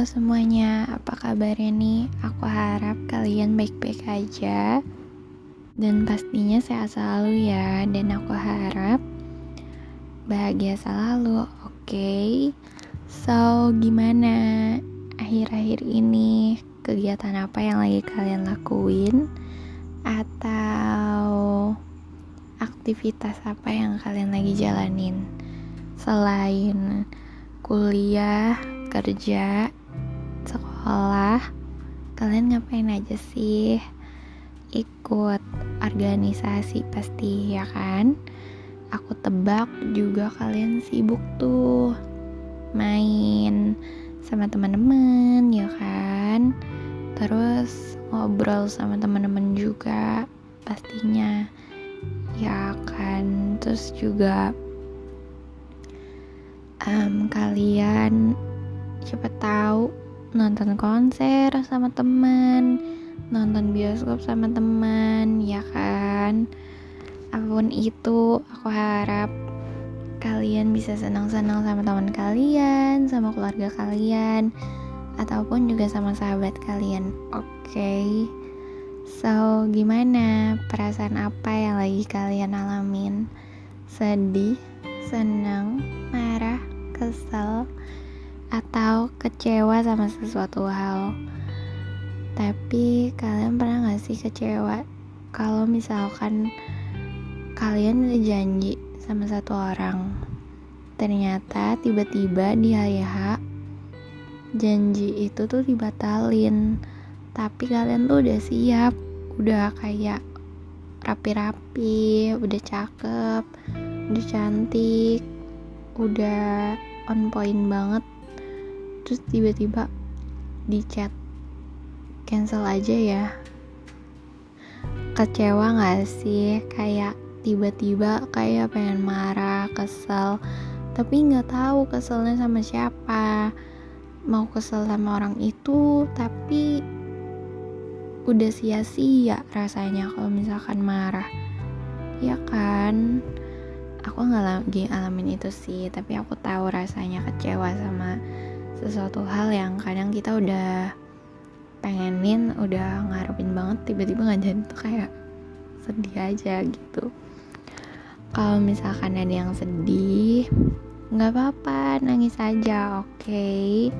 Semuanya, apa kabarnya nih? Aku harap kalian baik-baik aja Dan pastinya sehat selalu ya Dan aku harap bahagia selalu, oke? Okay? So, gimana akhir-akhir ini? Kegiatan apa yang lagi kalian lakuin? Atau aktivitas apa yang kalian lagi jalanin? Selain kuliah, kerja, sekolah, kalian ngapain aja sih? Ikut organisasi pasti ya kan? Aku tebak juga kalian sibuk tuh main sama teman-teman ya kan? Terus ngobrol sama teman-teman juga pastinya ya kan? Terus juga um, kalian siapa tahu nonton konser sama teman nonton bioskop sama teman ya kan? Apa pun itu aku harap kalian bisa senang-senang sama teman kalian sama keluarga kalian ataupun juga sama sahabat kalian oke? Okay? so gimana? Perasaan apa yang lagi kalian alamin? Sedih senang marah kesel atau kecewa sama sesuatu hal. Tapi kalian pernah gak sih kecewa? Kalau misalkan kalian udah janji sama satu orang ternyata tiba-tiba di hari H janji itu tuh dibatalin. Tapi kalian tuh udah siap udah kayak rapi-rapi udah cakep udah cantik udah on point banget terus tiba-tiba di chat. Cancel aja ya. Kecewa gak sih? Kayak tiba-tiba kayak pengen marah kesel tapi nggak tahu keselnya sama siapa. Mau kesel sama orang itu tapi udah sia-sia rasanya kalau misalkan marah. Ya kan? Aku nggak lagi alamin itu sih tapi aku tahu rasanya kecewa sama sesuatu hal yang kadang kita udah pengenin udah ngarepin banget tiba-tiba nggak jadi tuh kayak sedih aja gitu kalau misalkan ada yang sedih nggak apa-apa nangis aja oke okay?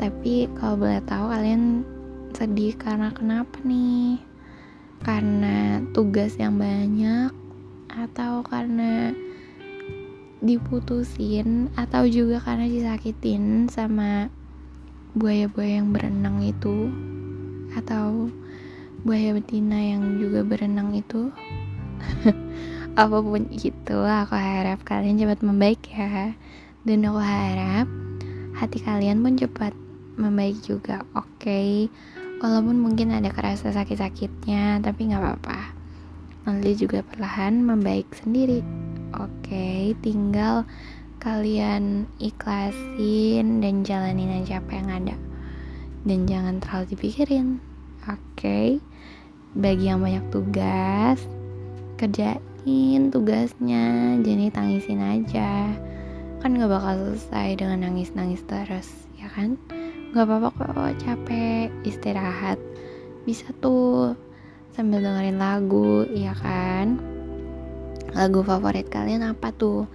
tapi kalau boleh tahu kalian sedih karena kenapa nih karena tugas yang banyak atau karena diputusin atau juga karena disakitin sama buaya-buaya yang berenang itu atau buaya betina yang juga berenang itu. Apa pun itu aku harap kalian cepat membaik ya. Dan aku harap hati kalian pun cepat membaik juga oke? Okay? walaupun mungkin ada kerasa sakit-sakitnya tapi nggak apa-apa. Nanti juga perlahan membaik sendiri Oke, tinggal kalian ikhlasin dan jalanin aja apa yang ada. Dan jangan terlalu dipikirin. Oke. Bagi yang banyak tugas, kerjain tugasnya, jadi tangisin aja. Kan gak bakal selesai dengan nangis-nangis terus, ya kan? Gak apa-apa kok capek, istirahat. Bisa tuh sambil dengerin lagu, ya kan? Lagu favorit kalian apa tuh?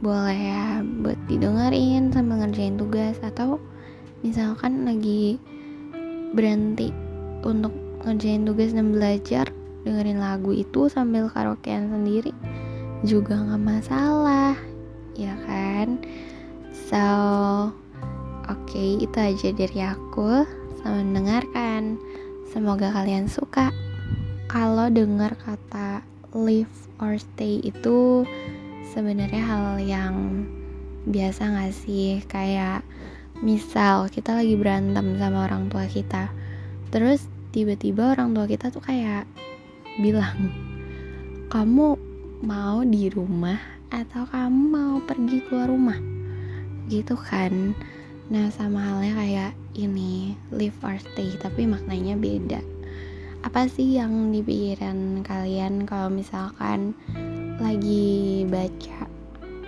Boleh ya buat didengerin sambil ngerjain tugas atau misalkan lagi berhenti untuk ngerjain tugas dan belajar dengerin lagu itu sambil karaokean sendiri juga nggak masalah ya kan? So oke okay, itu aja dari aku. Selamat mendengarkan. Semoga kalian suka. Kalau dengar kata live or stay itu sebenarnya hal yang biasa gak sih? Kayak misal kita lagi berantem sama orang tua kita terus tiba-tiba orang tua kita tuh kayak bilang kamu mau di rumah atau kamu mau pergi keluar rumah? Gitu kan. Nah sama halnya kayak ini live or stay tapi maknanya beda apa sih yang di pikiran kalian kalau misalkan lagi baca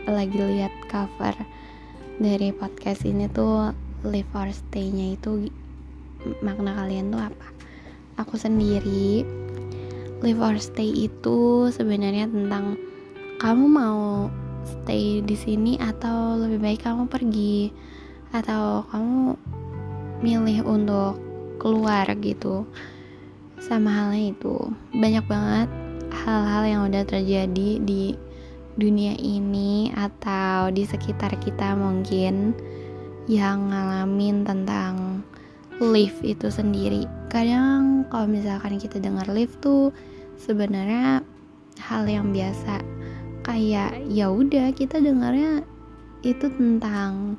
lagi lihat cover dari podcast ini tuh live or stay-nya itu makna kalian tuh apa? Aku sendiri live or stay itu sebenarnya tentang kamu mau stay di sini atau lebih baik kamu pergi atau kamu milih untuk keluar gitu sama halnya itu banyak banget hal-hal yang udah terjadi di dunia ini atau di sekitar kita mungkin yang ngalamin tentang live itu sendiri. Kadang kalau misalkan kita dengar live tuh sebenarnya hal yang biasa. Kayak ya udah kita dengarnya itu tentang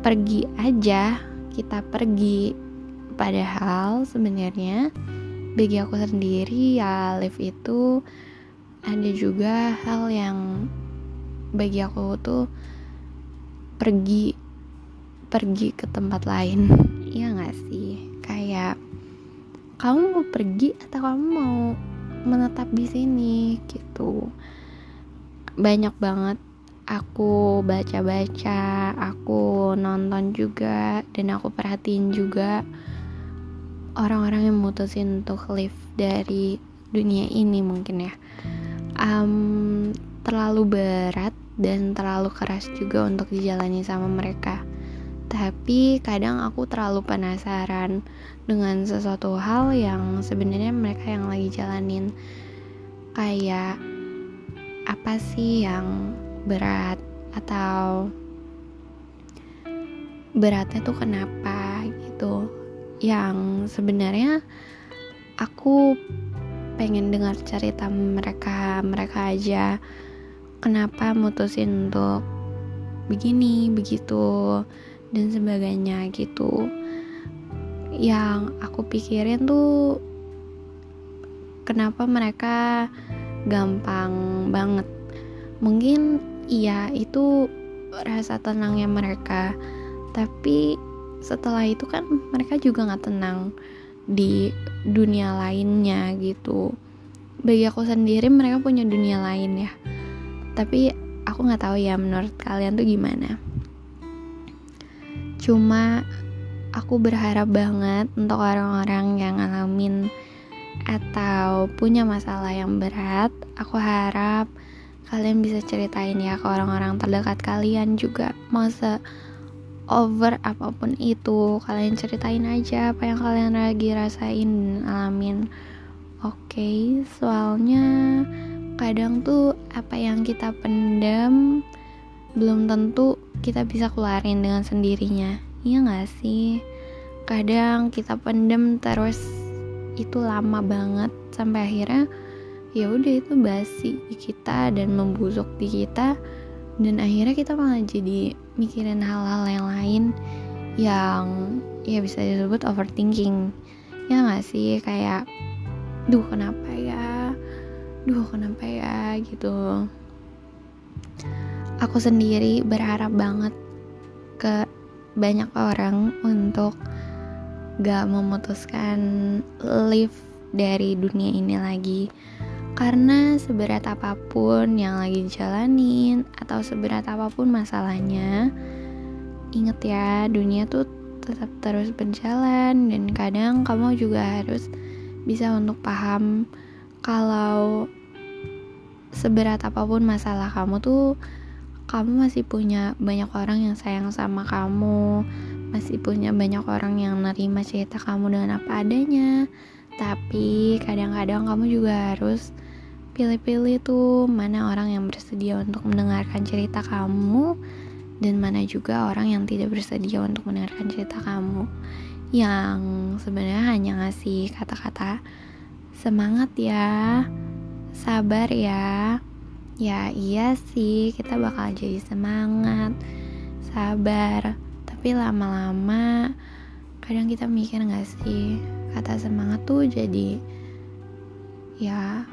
pergi aja kita pergi. Padahal sebenarnya bagi aku sendiri ya live itu ada juga hal yang bagi aku tuh pergi pergi ke tempat lain. Iya gak sih? Kayak kamu mau pergi atau kamu mau menetap di sini gitu. Banyak banget. Aku baca-baca, aku nonton juga dan aku perhatiin juga orang-orang yang mutusin untuk live dari dunia ini mungkin ya. Um, terlalu berat dan terlalu keras juga untuk dijalani sama mereka. Tapi kadang aku terlalu penasaran dengan sesuatu hal yang sebenarnya mereka yang lagi jalanin. Kayak apa sih yang berat? Atau beratnya tuh kenapa gitu yang sebenarnya aku pengen dengar cerita mereka mereka aja. Kenapa mutusin untuk begini begitu dan sebagainya gitu. Yang aku pikirin tuh kenapa mereka gampang banget? Mungkin iya itu rasa tenangnya mereka. Tapi setelah itu kan mereka juga nggak tenang di dunia lainnya gitu. Bagi aku sendiri mereka punya dunia lain ya. Tapi aku nggak tahu ya menurut kalian tuh gimana. Cuma aku berharap banget untuk orang-orang yang ngalamin atau punya masalah yang berat, aku harap kalian bisa ceritain ya ke orang-orang terdekat kalian juga. Mau se over apa pun itu, kalian ceritain aja apa yang kalian lagi rasain alamin. Oke, okay, soalnya kadang tuh apa yang kita pendam belum tentu kita bisa keluarin dengan sendirinya. Iya gak sih? Kadang kita pendem terus itu lama banget sampai akhirnya ya udah itu basi di kita dan membusuk di kita dan akhirnya kita malah jadi mikirin hal-hal yang lain yang ya bisa disebut overthinking. Ya nggak sih? Kayak duh kenapa ya? Duh kenapa ya? Gitu. Aku sendiri berharap banget ke banyak orang untuk gak memutuskan live dari dunia ini lagi karena seberat apa pun yang lagi jalanin atau seberat apa pun masalahnya inget ya dunia tuh tetap terus berjalan dan kadang kamu juga harus bisa untuk paham kalau seberat apa pun masalah kamu tuh kamu masih punya banyak orang yang sayang sama kamu masih punya banyak orang yang nerima cerita kamu dengan apa adanya. Tapi kadang-kadang kamu juga harus pilih-pilih tuh mana orang yang bersedia untuk mendengarkan cerita kamu dan mana juga orang yang tidak bersedia untuk mendengarkan cerita kamu. Yang sebenarnya hanya ngasih kata-kata semangat ya sabar ya. Ya iya sih kita bakal jadi semangat sabar. Tapi lama-lama kadang kita mikir gak sih kata semangat tuh jadi ya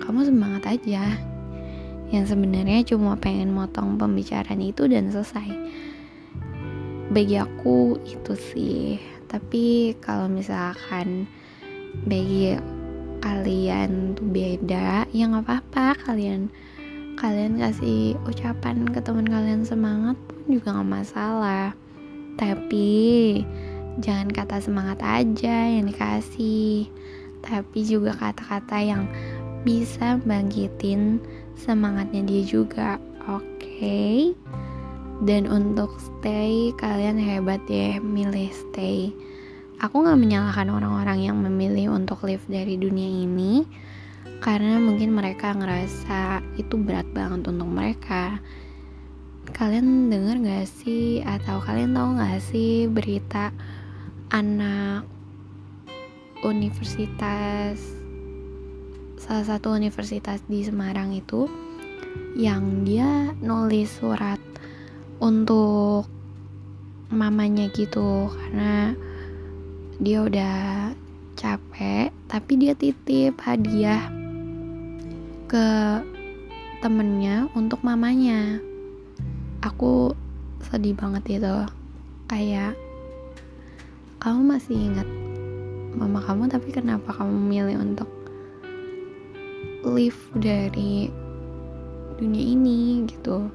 kamu semangat aja. Yang sebenarnya cuma pengen motong pembicaraan itu dan selesai. Bagi aku itu sih. Tapi kalau misalkan bagi kalian tuh beda ya nggak apa-apa. Kalian kalian kasih ucapan ke teman kalian semangat pun juga nggak masalah. Tapi jangan kata semangat aja yang dikasih. Tapi juga kata-kata yang bisa bangkitin semangatnya dia juga oke okay? dan untuk stay kalian hebat ya milih stay aku gak menyalahkan orang-orang yang memilih untuk live dari dunia ini karena mungkin mereka ngerasa itu berat banget untuk mereka kalian dengar gak sih atau kalian tahu gak sih berita anak universitas salah satu universitas di Semarang itu yang dia nulis surat untuk mamanya gitu. Karena dia udah capek tapi dia titip hadiah ke temennya untuk mamanya. Aku sedih banget itu. Kayak kamu masih ingat mama kamu tapi kenapa kamu memilih untuk live dari dunia ini gitu.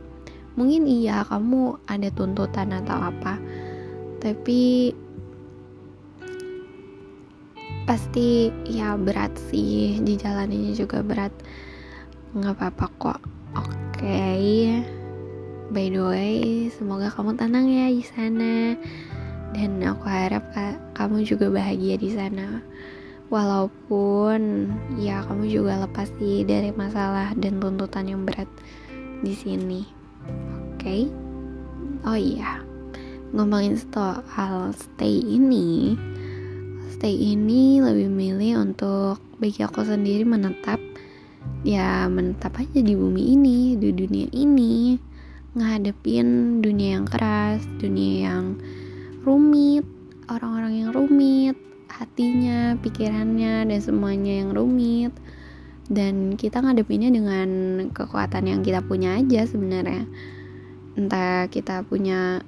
Mungkin iya kamu ada tuntutan atau apa tapi pasti ya berat sih di jalan ini juga berat. Nggak apa-apa kok. Oke. Okay. by the way semoga kamu tenang ya di sana. Dan aku harap kamu juga bahagia di sana walaupun ya kamu juga lepas sih dari masalah dan tuntutan yang berat di sini. Oke? Okay? oh iya. Ngomongin soal stay ini stay ini lebih milih untuk bagi aku sendiri menetap ya menetap aja di bumi ini di dunia ini. Ngadepin dunia yang keras dunia yang rumit, orang-orang yang rumit, hatinya, pikirannya, dan semuanya yang rumit. Dan kita ngadepinnya dengan kekuatan yang kita punya aja sebenarnya. Entah kita punya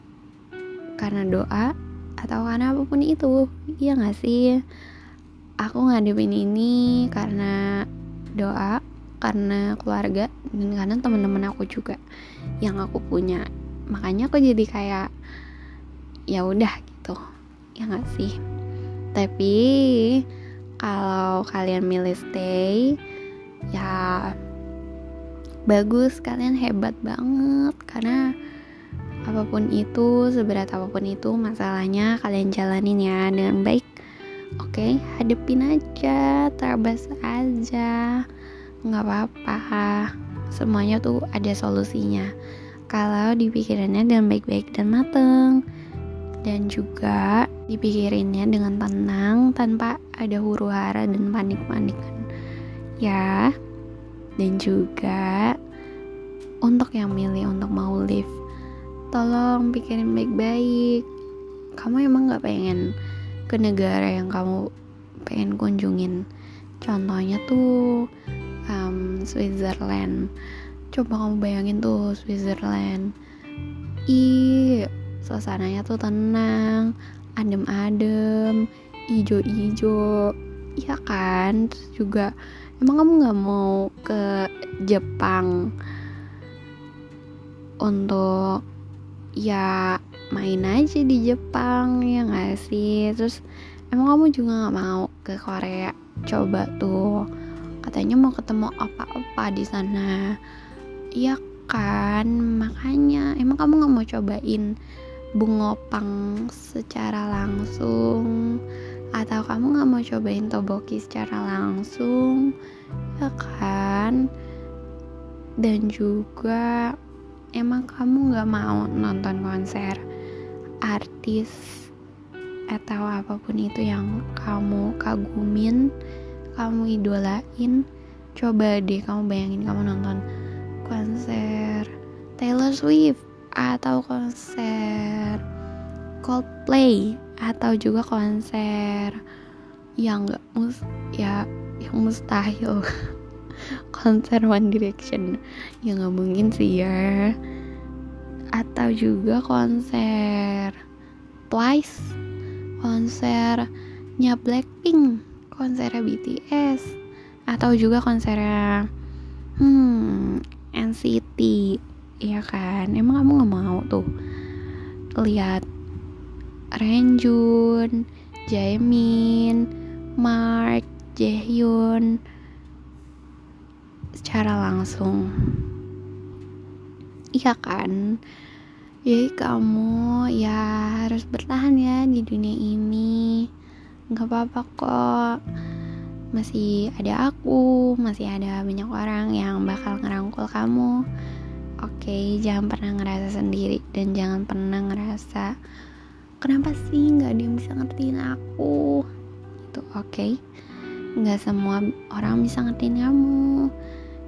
karena doa atau karena apa pun itu. Iya gak sih? Aku ngadepin ini karena doa, karena keluarga, dan karena teman-teman aku juga yang aku punya. Makanya aku jadi kayak ya udah gitu ya nggak sih tapi kalau kalian milih stay ya bagus kalian hebat banget. Karena apa pun itu seberat apa pun itu masalahnya kalian jalanin ya dengan baik. Oke okay? hadepin aja terbas aja. Nggak apa-apa. Semuanya tuh ada solusinya. Kalau dipikirannya dengan baik-baik dan mateng. Dan juga dipikirinnya dengan tenang tanpa ada huru hara dan panik-panikan. Ya dan juga untuk yang milih untuk mau live tolong pikirin baik-baik. Kamu emang gak pengen ke negara yang kamu pengen kunjungin. Contohnya tuh um, Switzerland. Coba kamu bayangin tuh Switzerland. Ih suasananya tuh tenang adem-adem ijo-ijo ya kan? Terus juga emang kamu nggak mau ke Jepang untuk ya main aja di Jepang ya nggak sih? Terus emang kamu juga nggak mau ke Korea? Coba tuh katanya mau ketemu apa-apa di sana. Iya kan? Makanya emang kamu nggak mau cobain bungopang secara langsung? Atau kamu nggak mau cobain toboki secara langsung? Ya kan? Dan juga emang kamu nggak mau nonton konser artis atau apa pun itu yang kamu kagumin kamu idolain? Coba deh kamu bayangin kamu nonton konser Taylor Swift atau konser Coldplay atau juga konser yang nggak mus ya yang mustahil. Konser One Direction. Ya nggak mungkin sih ya. Atau juga konser Twice konsernya Blackpink konser BTS atau juga konser hmm NCT Iya kan, emang kamu gak mau tuh lihat Renjun, Jaemin, Mark, Jaehyun secara langsung. Iya kan? Jadi kamu ya harus bertahan ya di dunia ini. Gak apa-apa kok. Masih ada aku, masih ada banyak orang yang bakal ngerangkul kamu. Oke, jangan pernah ngerasa sendiri dan jangan pernah ngerasa kenapa sih nggak yang bisa ngertiin aku itu oke okay? nggak semua orang bisa ngertiin kamu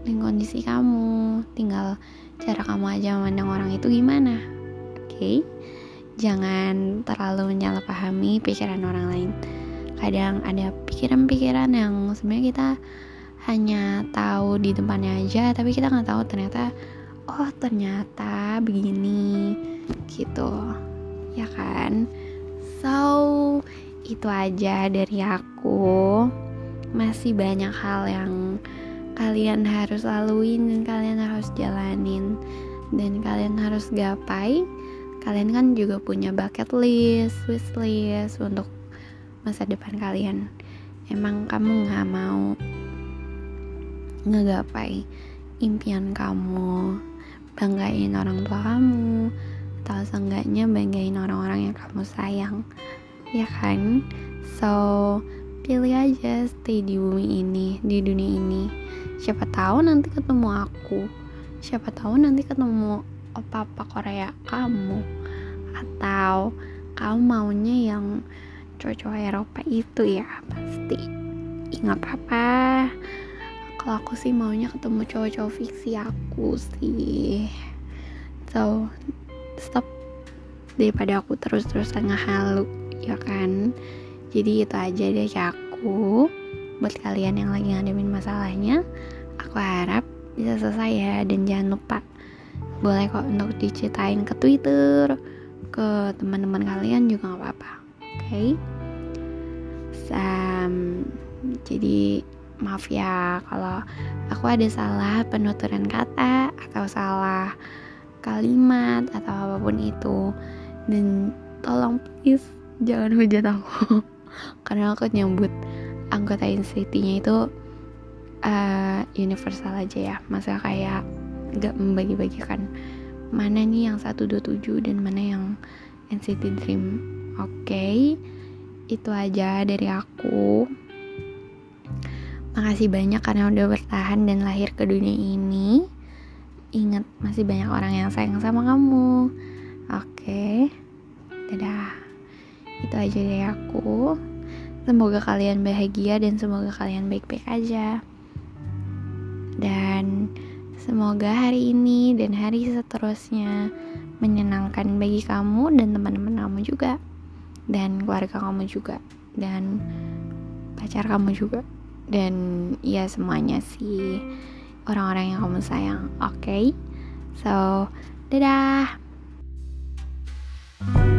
dan kondisi kamu tinggal cara kamu aja memandang orang itu gimana oke okay? jangan terlalu menyalahpahami pikiran orang lain kadang ada pikiran-pikiran yang sebenarnya kita hanya tahu di depannya aja tapi kita nggak tahu ternyata oh ternyata begini gitu. Ya kan? So itu aja dari aku. Masih banyak hal yang kalian harus laluin dan kalian harus jalanin dan kalian harus gapai. Kalian kan juga punya bucket list wish list untuk masa depan kalian. Emang kamu nggak mau ngegapai impian kamu banggain orang tua kamu atau seenggaknya banggain orang-orang yang kamu sayang. Ya kan? So pilih aja stay di bumi ini di dunia ini. Siapa tahu nanti ketemu aku. Siapa tahu nanti ketemu opa-opa Korea kamu. Atau kamu maunya yang cowok-cowok Eropa itu ya pasti. Ingat apa kalau aku sih maunya ketemu cowok-cowok fiksi aku sih. So stop daripada aku terus-terusan ngehalu ya kan? Jadi itu aja deh aku. Buat kalian yang lagi ngadepin masalahnya aku harap bisa selesai ya. Dan jangan lupa boleh kok untuk diceritain ke twitter ke teman-teman kalian juga nggak apa-apa oke? Okay? um, jadi maaf ya kalau aku ada salah penuturan kata atau salah kalimat atau apa pun itu. Dan tolong please jangan hujat aku. Karena aku nyambut anggota NCT-nya itu uh, universal aja ya. Masa kayak gak membagi-bagikan mana nih yang 127 dan mana yang NCT Dream. Oke okay, itu aja dari aku makasih banyak karena udah bertahan dan lahir ke dunia ini. Ingat masih banyak orang yang sayang sama kamu. Oke. Dadah. Itu aja dari aku. Semoga kalian bahagia dan semoga kalian baik-baik aja. Dan semoga hari ini dan hari seterusnya menyenangkan bagi kamu dan teman-teman kamu juga. Dan keluarga kamu juga. Dan pacar kamu juga dan ya semuanya sih. Orang-orang yang kamu sayang. Oke? Okay? so dadah. thank you